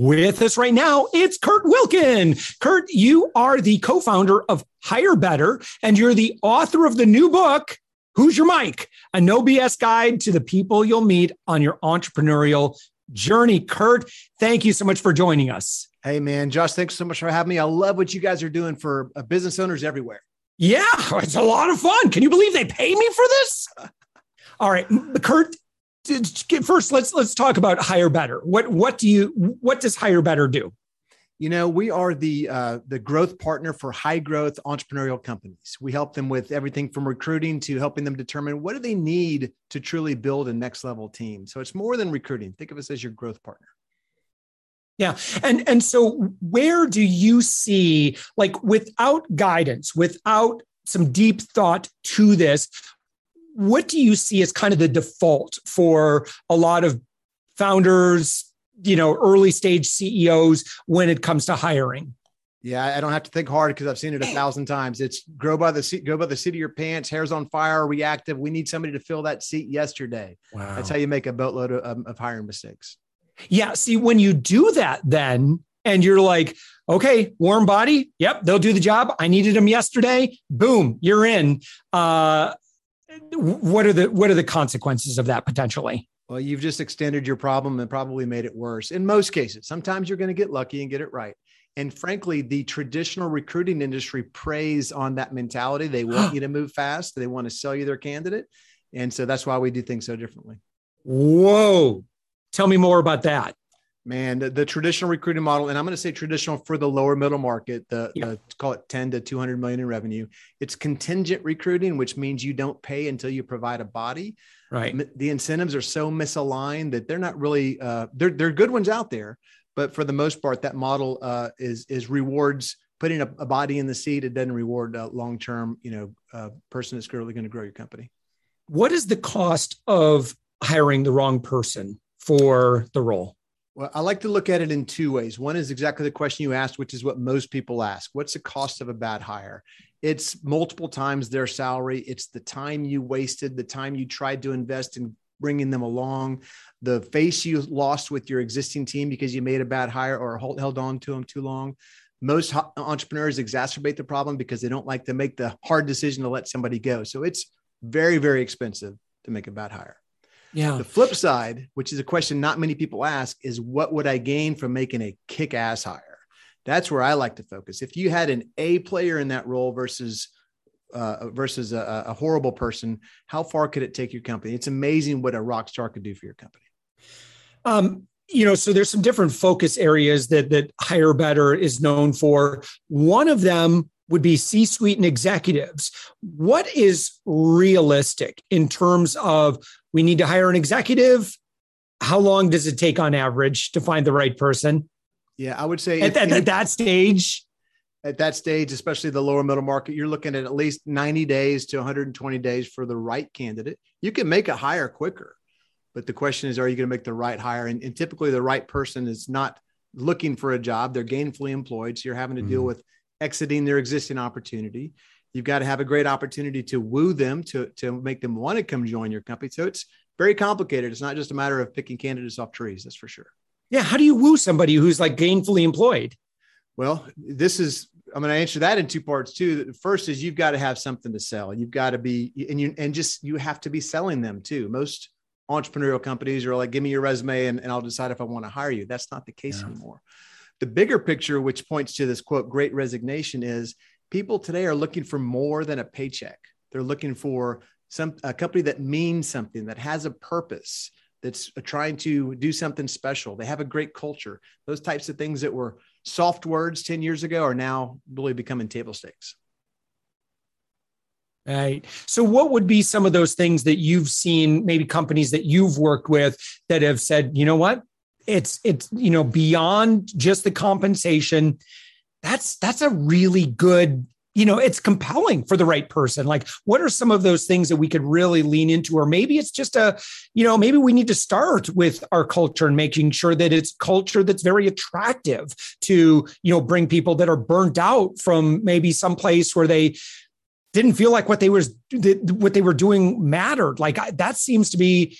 With us right now, it's Kurt Wilkin. Kurt, you are the co founder of Hire Better, and you're the author of the new book, Who's Your Mike? A no BS guide to the people you'll meet on your entrepreneurial journey. Kurt, thank you so much for joining us. Hey, man. Josh, thanks so much for having me. I love what you guys are doing for uh, business owners everywhere. Yeah, it's a lot of fun. Can you believe they pay me for this? All right, Kurt, first let's let's talk about hire better. What what do you what does hire better do? You know we are the uh, the growth partner for high growth entrepreneurial companies. We help them with everything from recruiting to helping them determine what do they need to truly build a next level team. So it's more than recruiting. Think of us as your growth partner. Yeah. And and so where do you see like without guidance, without some deep thought to this, what do you see as kind of the default for a lot of founders, you know, early stage CEOs when it comes to hiring? Yeah, I don't have to think hard because I've seen it a thousand times. It's grow by the seat, go by the seat of your pants, hair's on fire, reactive. We need somebody to fill that seat yesterday. Wow. That's how you make a boatload of, of hiring mistakes. Yeah. See, when you do that, then and you're like, okay, warm body. Yep, they'll do the job. I needed them yesterday. Boom, you're in. Uh, what are the what are the consequences of that potentially? Well, you've just extended your problem and probably made it worse. In most cases, sometimes you're going to get lucky and get it right. And frankly, the traditional recruiting industry preys on that mentality. They want you to move fast. They want to sell you their candidate. And so that's why we do things so differently. Whoa. Tell me more about that man the, the, traditional recruiting model and i'm going to say traditional for the lower middle market the, yeah. the, call it 10 to 200 million in revenue it's contingent recruiting which means you don't pay until you provide a body. Right. The incentives are so misaligned that they're not really uh, they're, they're good ones out there but for the most part that model uh, is is rewards putting a, a, body in the seat. It doesn't reward a long-term you know uh, person that's really going to grow your company. What is the cost of hiring the wrong person for the role well, I like to look at it in two ways. One is exactly the question you asked, which is what most people ask What's the cost of a bad hire? It's multiple times their salary, it's the time you wasted, the time you tried to invest in bringing them along, the face you lost with your existing team because you made a bad hire or held on to them too long. Most entrepreneurs exacerbate the problem because they don't like to make the hard decision to let somebody go. So it's very, very expensive to make a bad hire. Yeah. The flip side, which is a question not many people ask, is what would I gain from making a kick ass hire? That's where I like to focus. If you had an A player in that role versus uh, versus a, a, horrible person, how far could it take your company? It's amazing what a rock star could do for your company. Um, you know, so there's some different focus areas that that Hire Better is known for. One of them would be C suite and executives. What is realistic in terms of we need to hire an executive? How long does it take on average to find the right person? Yeah, I would say at, at, at that stage. At that stage, especially the lower middle market, you're looking at at least 90 days to 120 days for the right candidate. You can make a hire quicker, but the question is, are you going to make the right hire? And, and typically, the right person is not looking for a job; they're gainfully employed. So you're having to mm-hmm. deal with exiting their existing opportunity. You've got to have a great opportunity to woo them to, to make them want to come join your company. So it's very complicated. It's not just a matter of picking candidates off trees, that's for sure. Yeah. How do you woo somebody who's like gainfully employed? Well, this is I'm going to answer that in two parts too. The first is you've got to have something to sell. You've got to be and you and just you have to be selling them too. Most entrepreneurial companies are like, give me your resume and, and I'll decide if I want to hire you. That's not the case yeah. anymore. The bigger picture, which points to this quote, great resignation, is people today are looking for more than a paycheck. They're looking for some a company that means something, that has a purpose, that's uh, trying to do something special. They have a great culture. Those types of things that were soft words 10 years ago are now really becoming table stakes. Right. So, what would be some of those things that you've seen, maybe companies that you've worked with that have said, you know what, it's it's you know beyond just the compensation. That's that's a really good you know it's compelling for the right person like what are some of those things that we could really lean into or maybe it's just a you know maybe we need to start with our culture and making sure that it's culture that's very attractive to you know bring people that are burnt out from maybe some place where they didn't feel like what they was what they were doing mattered like that seems to be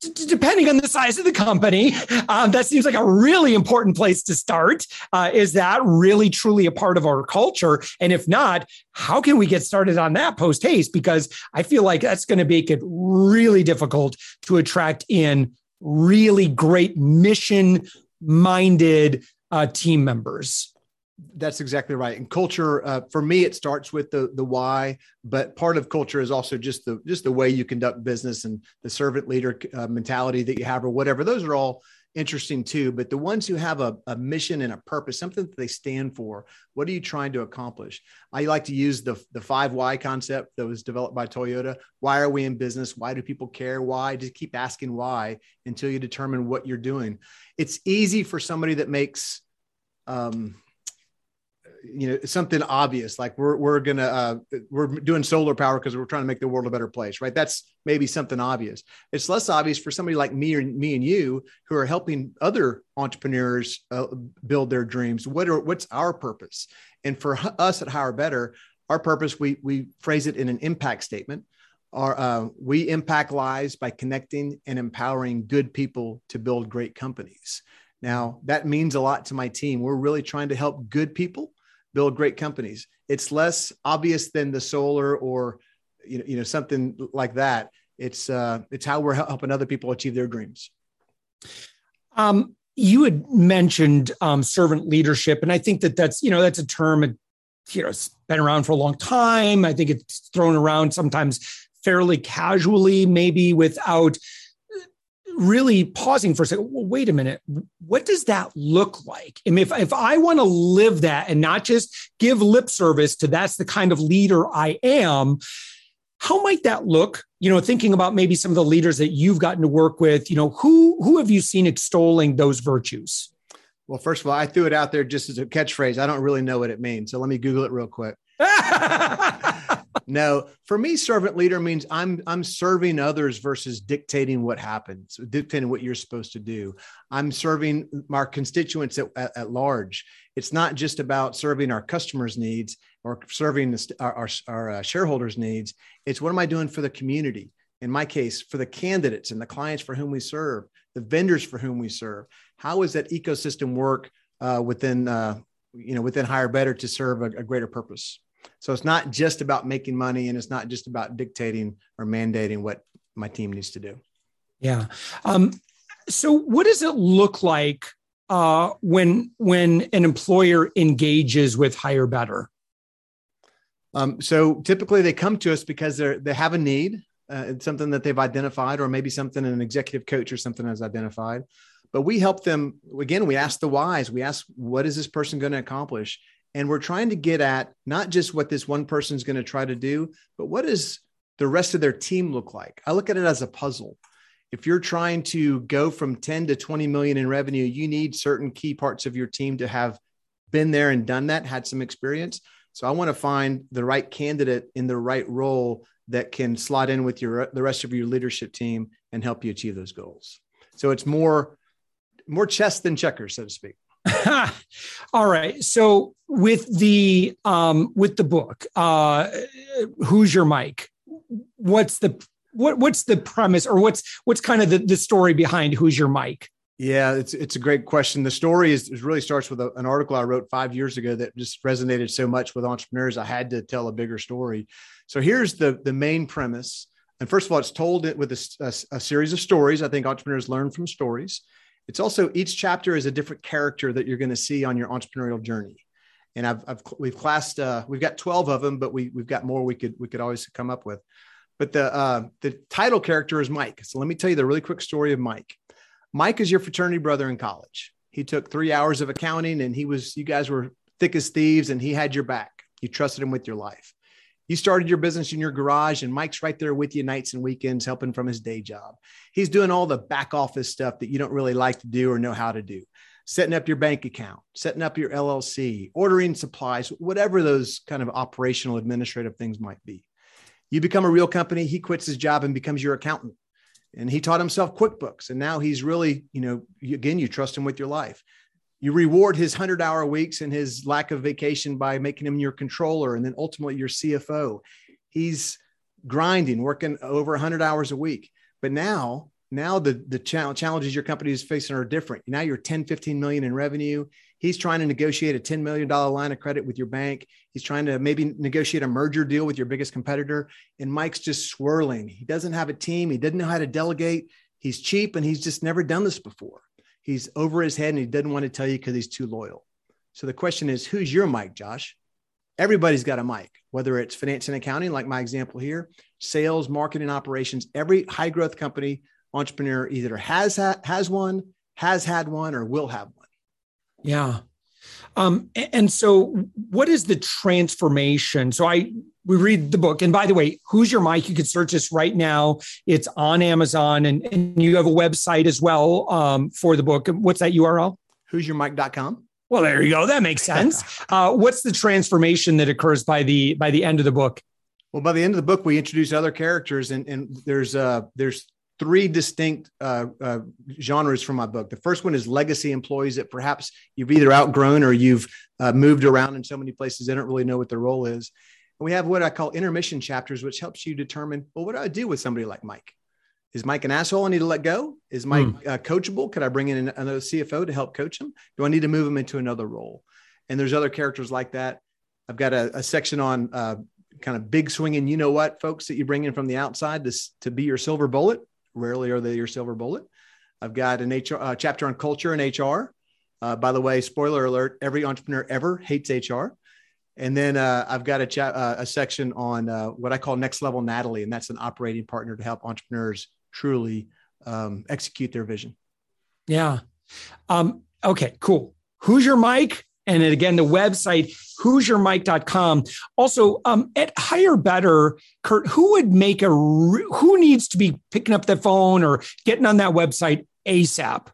depending on the size of the company, um, that seems like a really important place to start. Uh, is that really truly a part of our culture? And if not, how can we get started on that post haste? Because I feel like that's going to make it really difficult to attract in really great mission minded uh, team members that's exactly right. And culture, uh, for me, it starts with the the why, but part of culture is also just the just the way you conduct business and the servant leader uh, mentality that you have, or whatever. Those are all interesting too. But the ones who have a, a mission and a purpose, something that they stand for, what are you trying to accomplish? I like to use the the five why concept that was developed by Toyota. Why are we in business? Why do people care? Why? Just keep asking why until you determine what you're doing. It's easy for somebody that makes um, you know something obvious like we're we're gonna uh, we're doing solar power because we're trying to make the world a better place right? That's maybe something obvious. It's less obvious for somebody like me or me and you who are helping other entrepreneurs uh, build their dreams. What are what's our purpose? And for us at Hire Better our purpose we we phrase it in an impact statement. Our, uh, we impact lives by connecting and empowering good people to build great companies. Now, that means a lot to my team. We're really trying to help good people build great companies. It's less obvious than the solar or you know, you know something like that. It's uh, it's how we're helping other people achieve their dreams. Um, you had mentioned um, servant leadership, and I think that that's you know that's a term you know it's been around for a long time. I think it's thrown around sometimes fairly casually, maybe without really pausing for a second. Well, wait a minute. What does that look like? I mean, if, if I want to live that and not just give lip service to that's the kind of leader I am, how might that look? You know, thinking about maybe some of the leaders that you've gotten to work with, you know, who who have you seen extolling those virtues? Well, first of all, I threw it out there just as a catchphrase. I don't really know what it means. So let me Google it real quick. no, for me, servant leader means I'm I'm serving others versus dictating what happens, dictating what you're supposed to do. I'm serving our constituents at, at, at large. It's not just about serving our customers' needs or serving the, our, our, our uh, shareholders' needs. It's what am I doing for the community? In my case, for the candidates and the clients for whom we serve, the vendors for whom we serve. How does that ecosystem work uh, within uh, you know within hire better to serve a, a greater purpose? So it's not just about making money and it's not just about dictating or mandating what my team needs to do. Yeah. Um, so what does it look like uh, when when an employer engages with hire better? Um, so typically they come to us because they they have a need. Uh, it's something that they've identified, or maybe something an executive coach or something has identified. But we help them again. We ask the whys. We ask, what is this person going to accomplish? And we're trying to get at not just what this one person is going to try to do, but what does the rest of their team look like? I look at it as a puzzle. If you're trying to go from 10 to 20 million in revenue, you need certain key parts of your team to have been there and done that, had some experience. So I want to find the right candidate in the right role that can slot in with your the rest of your leadership team and help you achieve those goals. So it's more more chess than checkers, so to speak. All right. So with the um, with the book, uh, who's your Mike? What's the what what's the premise or what's what's kind of the, the story behind who's your Mike? Yeah, it's it's a great question. The story is, is really starts with a, an article I wrote five years ago that just resonated so much with entrepreneurs. I had to tell a bigger story. So here's the the main premise. And first of all, it's told with a, a, a series of stories. I think entrepreneurs learn from stories. It's also each chapter is a different character that you're going to see on your entrepreneurial journey. And I've, I've we've classed uh, we've got 12 of them, but we we've got more we could we could always come up with. But the uh, the title character is Mike. So let me tell you the really quick story of Mike. Mike is your fraternity brother in college. He took three hours of accounting, and he was you guys were thick as thieves, and he had your back. You trusted him with your life. You started your business in your garage, and Mike's right there with you nights and weekends, helping from his day job. He's doing all the back office stuff that you don't really like to do or know how to do setting up your bank account, setting up your LLC, ordering supplies, whatever those kind of operational administrative things might be. You become a real company, he quits his job and becomes your accountant. And he taught himself QuickBooks. And now he's really, you know, again, you trust him with your life. You reward his 100 hour weeks and his lack of vacation by making him your controller and then ultimately your CFO. He's grinding, working over 100 hours a week. But now now the the challenges your company is facing are different. Now you're 10 15 million in revenue. He's trying to negotiate a 10 million dollar line of credit with your bank. He's trying to maybe negotiate a merger deal with your biggest competitor. And mike's just swirling. He doesn't have a team. He doesn't know how to delegate. He's cheap and he's just never done this before he's over his head and he doesn't want to tell you because he's too loyal so the question is who's your mike josh everybody's got a Mike, whether it's finance and accounting like my example here sales marketing operations every high growth company entrepreneur either has ha- has one, has had one, or will have one. Yeah. Um, and so what is the transformation? So I we read the book. And by the way, who's your Mike? You can search this right now. It's on Amazon and, and you have a website as well um, for the book. What's that URL? Who's your Mike.com. Well, there you go. That makes sense. uh, what's the transformation that occurs by the by the end of the book? Well, by the end of the book, we introduce other characters, and, and there's uh, there's three distinct uh, uh, genres from my book. The first one is legacy employees that perhaps you've either outgrown or you've uh, moved around in so many places they don't really know what their role is. And we have what I call intermission chapters, which helps you determine, well, what do I do with somebody like Mike? Is Mike an asshole I need to let go? Is Mike mm. coachable? Could I bring in another CFO to help coach him? Do I need to move him into another role? And there's other characters like that. I've got a, a section on uh, kind of big swinging, you know what, folks that you bring in from the outside to, to be your silver bullet Rarely are they your silver bullet. I've got an HR uh, chapter on culture and HR. Uh, by the way, spoiler alert: every entrepreneur ever hates HR. And then uh, I've got a, uh, a section on uh, what I call next level Natalie, and that's an operating partner to help entrepreneurs truly um, execute their vision. Yeah. Um, okay. Cool. Who's your Mike? And then again, the website, who'syourmike.com. Also, um, at Hire Better, Kurt, who would make a, who needs to be picking up the phone or getting on that website ASAP?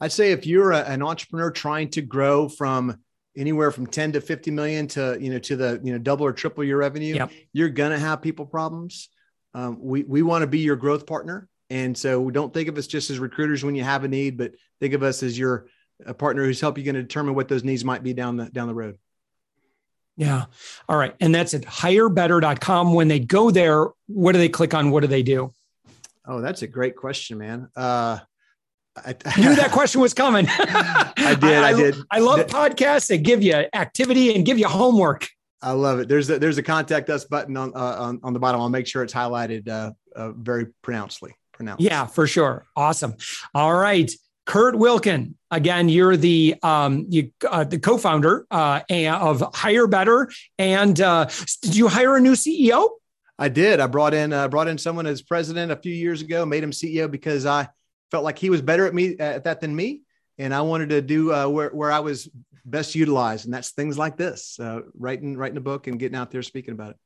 I'd say if you're a, an entrepreneur trying to grow from anywhere from 10 to 50 million to, you know, to the, you know, double or triple your revenue, yep. you're going to have people problems. Um, we, we want to be your growth partner. And so don't think of us just as recruiters when you have a need, but think of us as your a partner who's helping you going to determine what those needs might be down the down the road. Yeah. All right. And that's at hirebetter.com. When they go there, what do they click on? What do they do? Oh, that's a great question, man. Uh, I, I knew that question was coming. I did. I, I, did. I love podcasts that give you activity and give you homework. I love it. There's a, there's a contact us button on, uh, on, on the bottom. I'll make sure it's highlighted uh, uh, very pronouncedly. Pronounced. Yeah, for sure. Awesome. All right. Kurt Wilkin, again, you're the um, you, uh, the co-founder uh, of Hire Better, and uh, did you hire a new CEO? I did. I brought in uh, brought in someone as president a few years ago, made him CEO because I felt like he was better at me at that than me, and I wanted to do uh, where where I was best utilized, and that's things like this, uh, writing writing a book and getting out there speaking about it.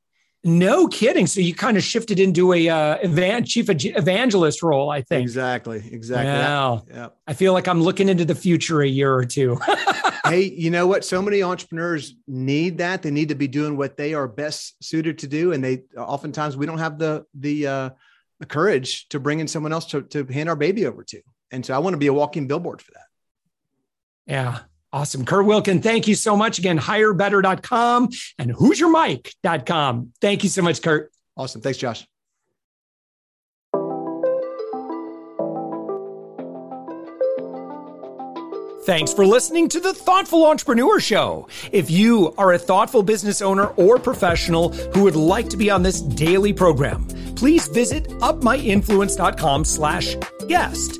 No kidding. So you kind of shifted into a uh, evan- chief evangelist role, I think. Exactly. Exactly. Wow. Yeah. I feel like I'm looking into the future a year or two. hey, you know what? So many entrepreneurs need that. They need to be doing what they are best suited to do, and they oftentimes we don't have the the uh, the courage to bring in someone else to to hand our baby over to. And so I want to be a walking billboard for that. Yeah. Awesome. Kurt Wilkin, thank you so much. Again, hirebetter.com and who'syourmike.com. Thank you so much, Kurt. Awesome. Thanks, Josh. Thanks for listening to the Thoughtful Entrepreneur Show. If you are a thoughtful business owner or professional who would like to be on this daily program, please visit upmyinfluence.com slash guest.